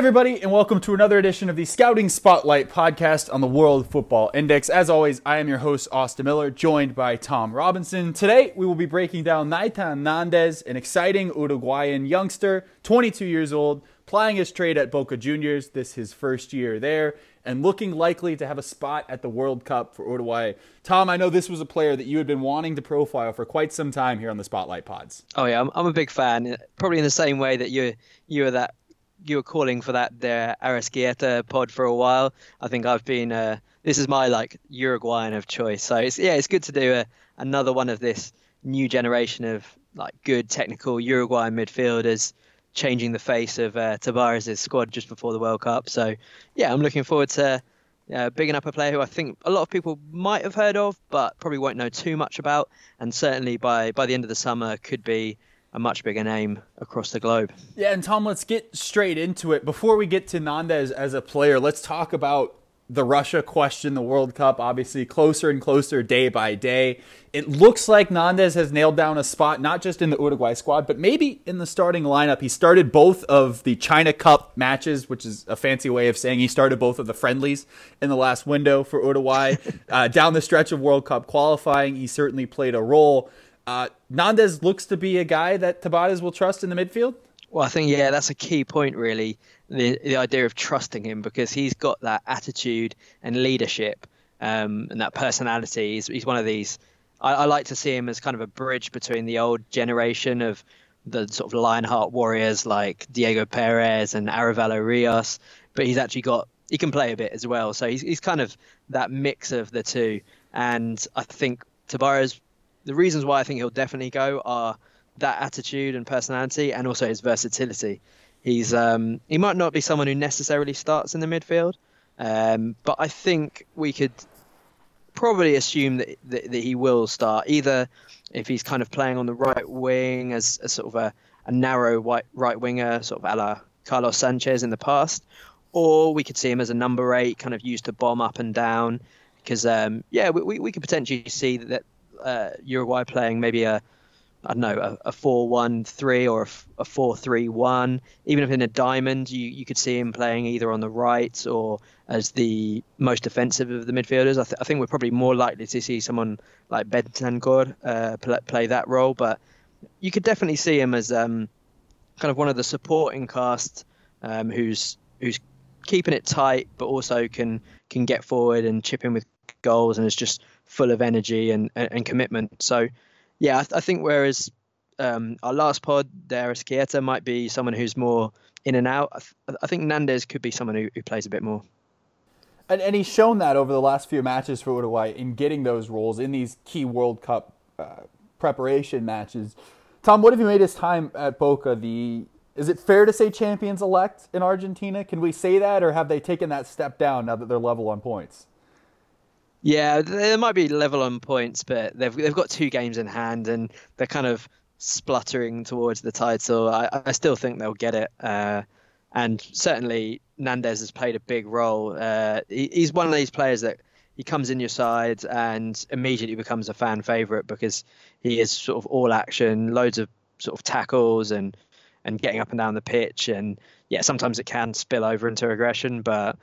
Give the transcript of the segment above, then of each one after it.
everybody, and welcome to another edition of the Scouting Spotlight podcast on the World Football Index. As always, I am your host, Austin Miller, joined by Tom Robinson. Today, we will be breaking down Nahitan Nandez, an exciting Uruguayan youngster, 22 years old, plying his trade at Boca Juniors. This his first year there, and looking likely to have a spot at the World Cup for Uruguay. Tom, I know this was a player that you had been wanting to profile for quite some time here on the Spotlight Pods. Oh yeah, I'm, I'm a big fan. Probably in the same way that you you were that you were calling for that the Arrascaeta pod for a while. I think I've been uh, this is my like Uruguayan of choice. So it's yeah, it's good to do a, another one of this new generation of like good technical Uruguayan midfielders changing the face of uh, squad just before the World Cup. So yeah, I'm looking forward to uh, bigging up a player who I think a lot of people might have heard of, but probably won't know too much about, and certainly by by the end of the summer could be a much bigger name across the globe. Yeah, and Tom, let's get straight into it. Before we get to Nandez as a player, let's talk about the Russia question, the World Cup, obviously closer and closer day by day. It looks like Nandez has nailed down a spot, not just in the Uruguay squad, but maybe in the starting lineup. He started both of the China Cup matches, which is a fancy way of saying he started both of the friendlies in the last window for Uruguay. uh, down the stretch of World Cup qualifying, he certainly played a role. Uh, Nandez looks to be a guy that Tabárez will trust in the midfield. Well, I think yeah, that's a key point really. The the idea of trusting him because he's got that attitude and leadership um, and that personality. He's, he's one of these. I, I, like to see him as kind of a bridge between the old generation of the sort of Lionheart warriors like Diego Perez and Arévalo Rios, but he's actually got he can play a bit as well. So he's he's kind of that mix of the two. And I think Tabárez the reasons why I think he'll definitely go are that attitude and personality, and also his versatility. He's um, he might not be someone who necessarily starts in the midfield, um, but I think we could probably assume that, that, that he will start either if he's kind of playing on the right wing as, a sort of a, a narrow white right winger, sort of a la Carlos Sanchez in the past, or we could see him as a number eight, kind of used to bomb up and down. Because um, yeah, we, we could potentially see that uh, Uruguay playing maybe a I don't know a, four-one-three or a, four-three-one. Even if in a diamond, you, you could see him playing either on the right or as the most defensive of the midfielders. I, th- I think we're probably more likely to see someone like Bentancur uh, play, play that role, but you could definitely see him as um, kind of one of the supporting cast um, who's who's keeping it tight, but also can can get forward and chip in with goals and is just full of energy and, and, and commitment. So, yeah, I, I think whereas um, our last pod, there, Arrascaeta might be someone who's more in and out. I, th- I think Nandez could be someone who, who plays a bit more. And, and, he's shown that over the last few matches for Uruguay in getting those roles in these key World Cup uh, preparation matches. Tom, what have you made his time at Boca the is it fair to say champions elect in Argentina? Can we say that, or have they taken that step down now that they're level on points? Yeah, they might be level on points, but they've they've got two games in hand, and they're kind of spluttering towards the title. I, I still think they'll get it, uh, and certainly Nandez has played a big role. Uh, he, he's one of these players that he comes in your side and immediately becomes a fan favorite because he is sort of all action, loads of sort of tackles and and getting up and down the pitch, and yeah, sometimes it can spill over into aggression, but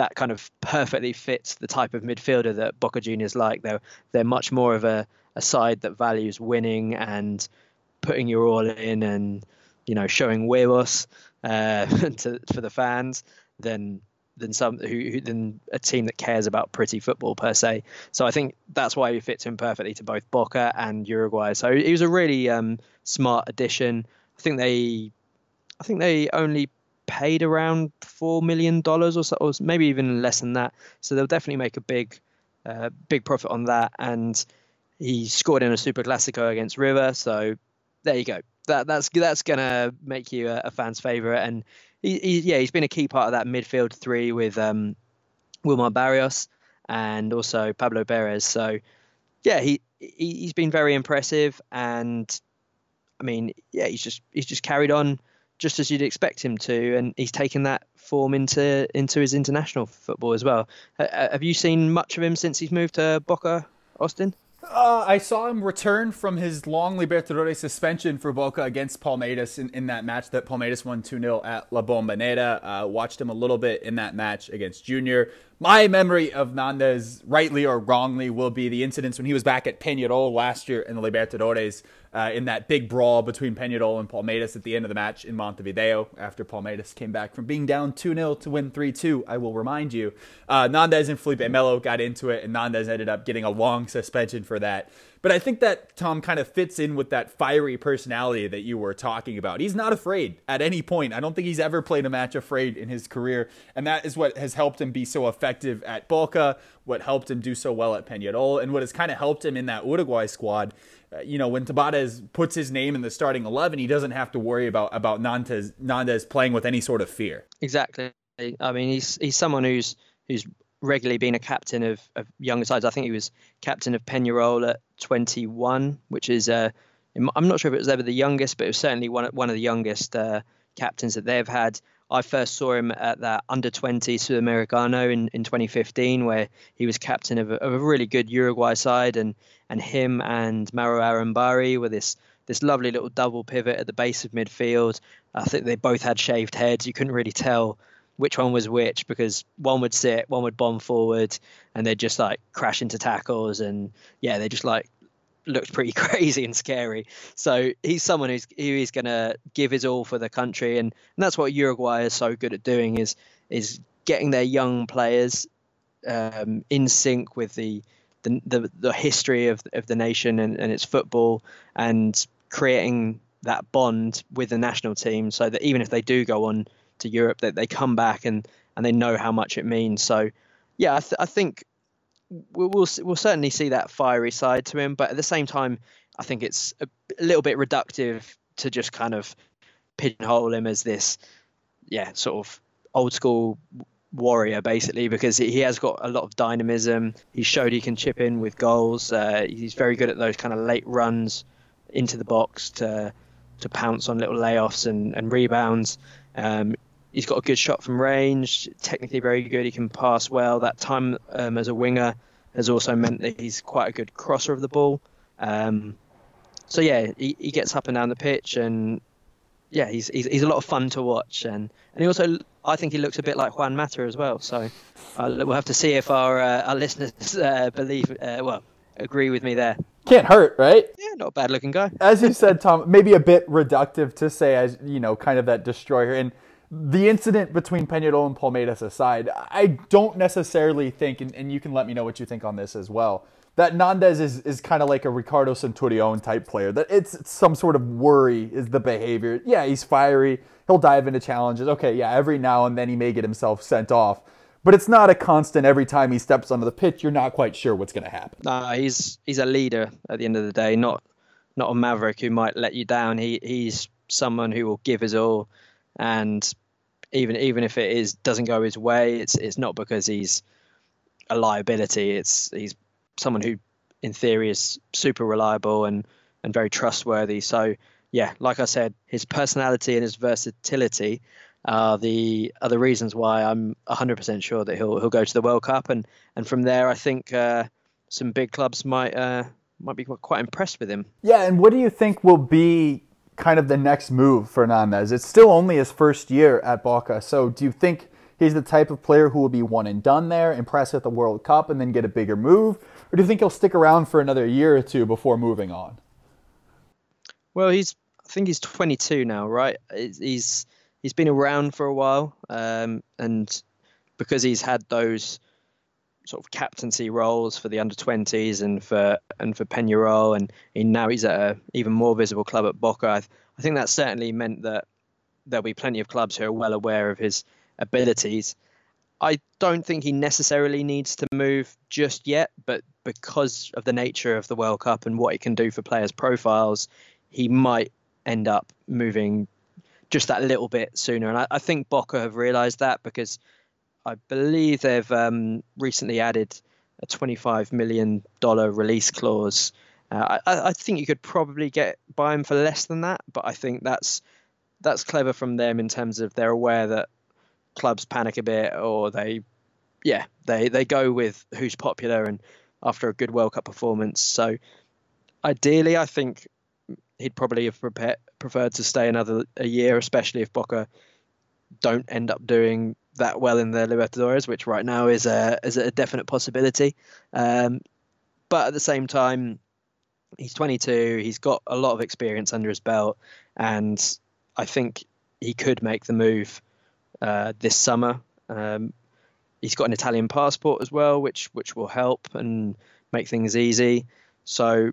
that kind of perfectly fits the type of midfielder that Boca Juniors like. They're they're much more of a, a side that values winning and putting your all in and you know showing huevos uh, to, for the fans than than some who, who, than a team that cares about pretty football per se. So I think that's why he fits in perfectly to both Boca and Uruguay. So he was a really um, smart addition. I think they I think they only paid around four million dollars or so, or maybe even less than that. So they'll definitely make a big, uh, big profit on that. And he scored in a Super Classico against River, so there you go. That that's that's gonna make you a, a fan's favorite. And he, he, yeah, he's been a key part of that midfield three with um, Wilmar Barrios and also Pablo Perez. So yeah, he, he he's been very impressive and. I mean, yeah, he's just he's just carried on just as you'd expect him to, and he's taken that form into into his international football as well. have you seen much of him since he's moved to Boca, Austin? Uh, I saw him return from his long Libertadores suspension for Boca against Palmeiras in, in that match that Palmeiras won 2 0 at La Bombonera. Uh, watched him a little bit in that match against Junior. My memory of Nandez, rightly or wrongly, will be the incidents when he was back at Peñarol last year in the Libertadores uh, in that big brawl between Peñarol and Palmeiras at the end of the match in Montevideo after Palmeiras came back from being down 2 0 to win 3 2. I will remind you. Uh, Nandez and Felipe Melo got into it, and Nandez ended up getting a long suspension for that. But I think that Tom kind of fits in with that fiery personality that you were talking about. He's not afraid at any point. I don't think he's ever played a match afraid in his career. And that is what has helped him be so effective at Boca, what helped him do so well at Peñarol, and what has kind of helped him in that Uruguay squad. Uh, you know, when Tabárez puts his name in the starting 11, he doesn't have to worry about, about Nandez, Nandez playing with any sort of fear. Exactly. I mean, he's he's someone who's who's regularly been a captain of, of younger sides. I think he was captain of Peñarol at 21, which is uh, I'm not sure if it was ever the youngest, but it was certainly one one of the youngest uh, captains that they've had. I first saw him at that under 20 Sudamericano in, in 2015, where he was captain of a, of a really good Uruguay side, and and him and Mauro Arambarri were this this lovely little double pivot at the base of midfield. I think they both had shaved heads. You couldn't really tell which one was which because one would sit, one would bomb forward, and they'd just like crash into tackles, and yeah, they just like looked pretty crazy and scary. So he's someone who's who is going to give his all for the country, and, and that's what Uruguay is so good at doing is is getting their young players um, in sync with the the, the, the history of, of the nation and, and its football and creating that bond with the national team so that even if they do go on to Europe that they come back and and they know how much it means. So yeah, I, th- I think we'll, we'll we'll certainly see that fiery side to him, but at the same time, I think it's a, a little bit reductive to just kind of pigeonhole him as this, yeah, sort of old school warrior basically because he has got a lot of dynamism. He showed he can chip in with goals. Uh, he's very good at those kind of late runs into the box to to pounce on little layoffs and, and rebounds. Um, he's got a good shot from range, technically very good. He can pass well. That time um, as a winger has also meant that he's quite a good crosser of the ball. Um, so yeah, he, he gets up and down the pitch, and yeah, he's, he's he's a lot of fun to watch, and and he also I think he looks a bit like Juan Mata as well. So uh, we'll have to see if our uh, our listeners uh, believe uh, well agree with me there. Can't hurt, right? Yeah, not a bad looking guy. As you said, Tom, maybe a bit reductive to say as you know, kind of that destroyer and the incident between Peñarol and Palmeiras aside, I don't necessarily think, and, and, you can let me know what you think on this as well, that Nandez is, is kind of like a Ricardo Centurion type player. That it's, some sort of worry is the behavior. Yeah, he's fiery. He'll dive into challenges. Okay, yeah, every now and then he may get himself sent off. But it's not a constant every time he steps onto the pitch, you're not quite sure what's going to happen. Nah, he's he's a leader at the end of the day, not not a maverick who might let you down. He he's someone who will give his all and even even if it is doesn't go his way, it's it's not because he's a liability. It's he's someone who, in theory, is super reliable and and very trustworthy. So yeah, like I said, his personality and his versatility are the are the reasons why I'm 100% sure that he'll he'll go to the World Cup, and and from there, I think uh, some big clubs might uh, might be quite impressed with him. Yeah, and what do you think will be kind of the next move for Nandez? It's still only his first year at Boca. So do you think he's the type of player who will be one and done there, impress at the World Cup, and then get a bigger move? Or do you think he'll stick around for another year or two before moving on? Well, he's I think he's 22 now, right? He's he's been around for a while, um, and because he's had those sort of captaincy roles for the under 20s and for and for Peñarol and he, now he's at an even more visible club at Boca. I, I, think that certainly meant that there'll be plenty of clubs who are well aware of his abilities. I don't think he necessarily needs to move just yet, but because of the nature of the World Cup and what it can do for players' profiles, he might end up moving just that little bit sooner. And I, I think Boca have realised that because I believe they've um, recently added a $25 million release clause. Uh, I, I, think you could probably get buy him for less than that, but I think that's that's clever from them in terms of they're aware that clubs panic a bit or they, yeah, they they go with who's popular and after a good World Cup performance. So ideally, I think he'd probably have prepared, preferred to stay another a year, especially if Boca don't end up doing that well in the Libertadores, which right now is a is a definite possibility. Um, but at the same time, he's 22. He's got a lot of experience under his belt, and I think he could make the move uh, this summer. Um, he's got an Italian passport as well, which which will help and make things easy. So,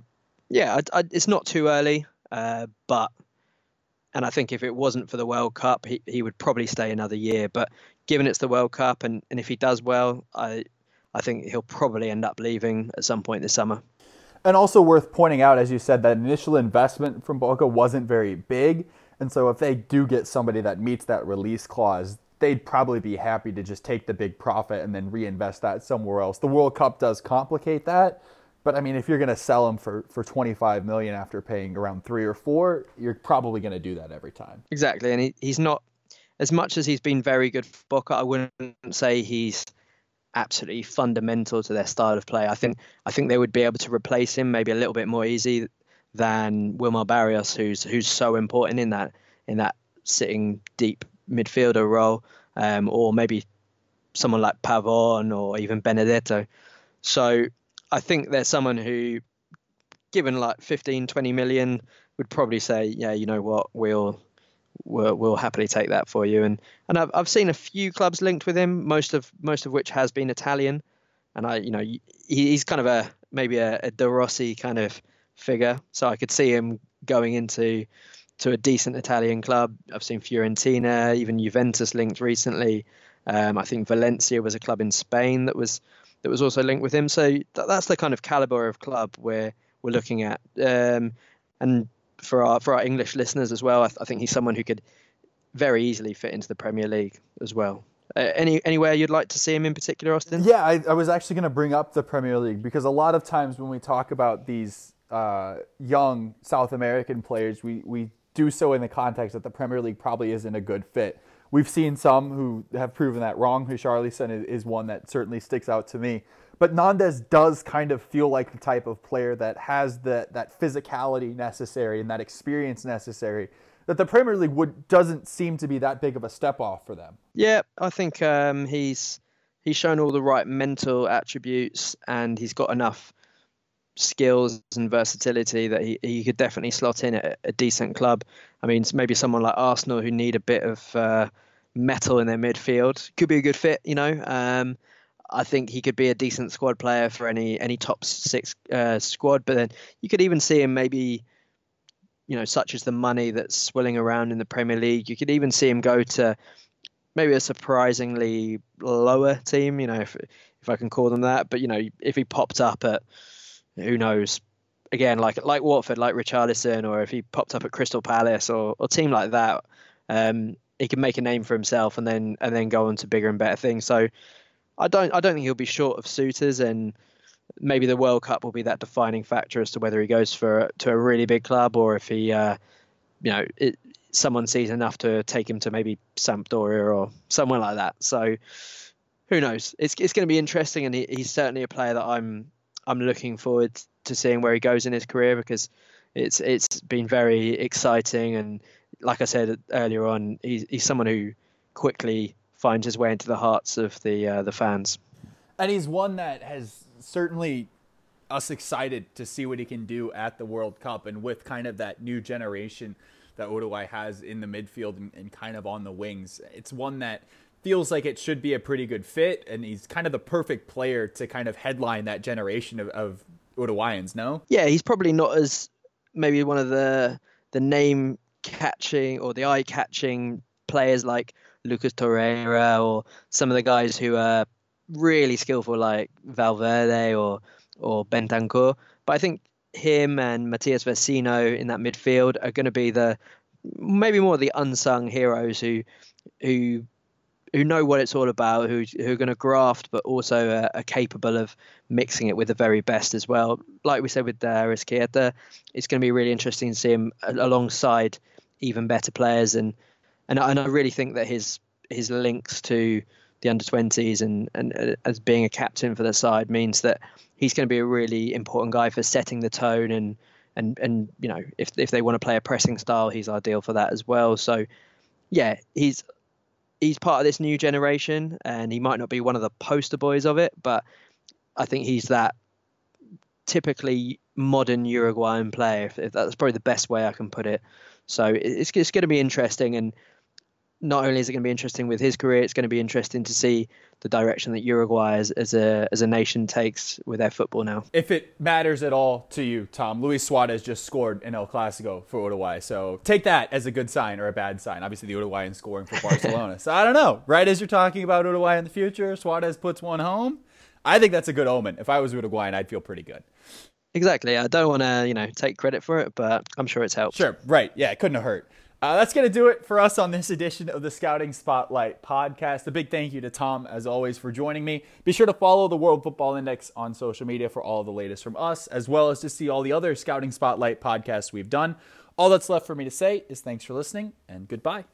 yeah, I, I, it's not too early, uh, but and I think if it wasn't for the World Cup, he, he would probably stay another year. But given it's the World Cup, and, and if he does well, I I think he'll probably end up leaving at some point this summer. And also worth pointing out, as you said, that initial investment from Boca wasn't very big. And so if they do get somebody that meets that release clause, they'd probably be happy to just take the big profit and then reinvest that somewhere else. The World Cup does complicate that, but I mean, if you're going to sell him for, for 25 million after paying around three or four, you're probably going to do that every time. Exactly, and he, he's not as much as he's been very good for Boca. I wouldn't say he's absolutely fundamental to their style of play. I think I think they would be able to replace him maybe a little bit more easy than Wilmar Barrios, who's who's so important in that in that sitting deep midfielder role, um, or maybe someone like Pavon or even Benedetto. So I think there's someone who, given like 15, 20 million, would probably say, yeah, you know what, we'll we'll, we'll happily take that for you. And and I've I've seen a few clubs linked with him, most of most of which has been Italian. And I, you know, he, he's kind of a maybe a, a De Rossi kind of figure, so I could see him going into to a decent Italian club. I've seen Fiorentina, even Juventus linked recently. Um, I think Valencia was a club in Spain that was that was also linked with him. So th- that's the kind of caliber of club we're we're looking at. Um, and for our for our English listeners as well, I, th- I, think he's someone who could very easily fit into the Premier League as well. Uh, any anywhere you'd like to see him in particular, Austin? Yeah, I, I was actually going to bring up the Premier League because a lot of times when we talk about these uh, young South American players, we we do so in the context that the Premier League probably isn't a good fit. We've seen some who have proven that wrong. Richarlison is, is one that certainly sticks out to me. But Nandez does kind of feel like the type of player that has the, that physicality necessary and that experience necessary that the Premier League would doesn't seem to be that big of a step off for them. Yeah, I think um, he's he's shown all the right mental attributes and he's got enough skills and versatility that he, he could definitely slot in at a decent club. I mean, maybe someone like Arsenal who need a bit of uh, metal in their midfield could be a good fit. You know, um, I think he could be a decent squad player for any any top six uh, squad. But then you could even see him maybe, you know, such as the money that's swilling around in the Premier League. You could even see him go to maybe a surprisingly lower team. You know, if if I can call them that. But you know, if he popped up at who knows? Again, like like Watford, like Richarlison, or if he popped up at Crystal Palace or a team like that, um, he can make a name for himself and then and then go on to bigger and better things. So I don't I don't think he'll be short of suitors, and maybe the World Cup will be that defining factor as to whether he goes for to a really big club or if he, uh, you know, it, someone sees enough to take him to maybe Sampdoria or somewhere like that. So who knows? It's it's going to be interesting, and he, he's certainly a player that I'm I'm looking forward to seeing where he goes in his career because it's it's been very exciting and like I said earlier on, he's, he's someone who quickly finds his way into the hearts of the uh, the fans. And he's one that has certainly us excited to see what he can do at the World Cup and with kind of that new generation that Uruguay has in the midfield and, and kind of on the wings. It's one that feels like it should be a pretty good fit, and he's kind of the perfect player to kind of headline that generation of, of Uruguayans. No, yeah, he's probably not as maybe one of the the name catching or the eye catching players like Lucas Torreira or some of the guys who are really skillful like Valverde or or Bentancur. But I think him and Matias Vecino in that midfield are going to be the maybe more the unsung heroes who who who know what it's all about, who who are going to graft, but also are, are, capable of mixing it with the very best as well. Like we said with uh, Arrascaeta, it's going to be really interesting to see him alongside even better players, and and and I really think that his his links to the under 20s and, and uh, as being a captain for the side means that he's going to be a really important guy for setting the tone and and and you know if if they want to play a pressing style, he's ideal for that as well. So yeah, he's he's part of this new generation, and he might not be one of the poster boys of it, but I think he's that typically modern Uruguayan player. If, if that's probably the best way I can put it. So it's it's going to be interesting, and not only is it going to be interesting with his career, it's going to be interesting to see the direction that Uruguay as, as a as a nation takes with their football now. If it matters at all to you, Tom, Luis Suarez just scored in El Clasico for Uruguay, so take that as a good sign or a bad sign. Obviously, the Uruguayan scoring for Barcelona, so I don't know. Right as you're talking about Uruguay in the future, Suarez puts one home. I think that's a good omen. If I was Uruguayan, I'd feel pretty good. Exactly. I don't want to, you know, take credit for it, but I'm sure it's helped. Sure. Right. Yeah. It couldn't have hurt. Uh, that's going to do it for us on this edition of the Scouting Spotlight podcast. A big thank you to Tom, as always, for joining me. Be sure to follow the World Football Index on social media for all the latest from us, as well as to see all the other Scouting Spotlight podcasts we've done. All that's left for me to say is thanks for listening and goodbye.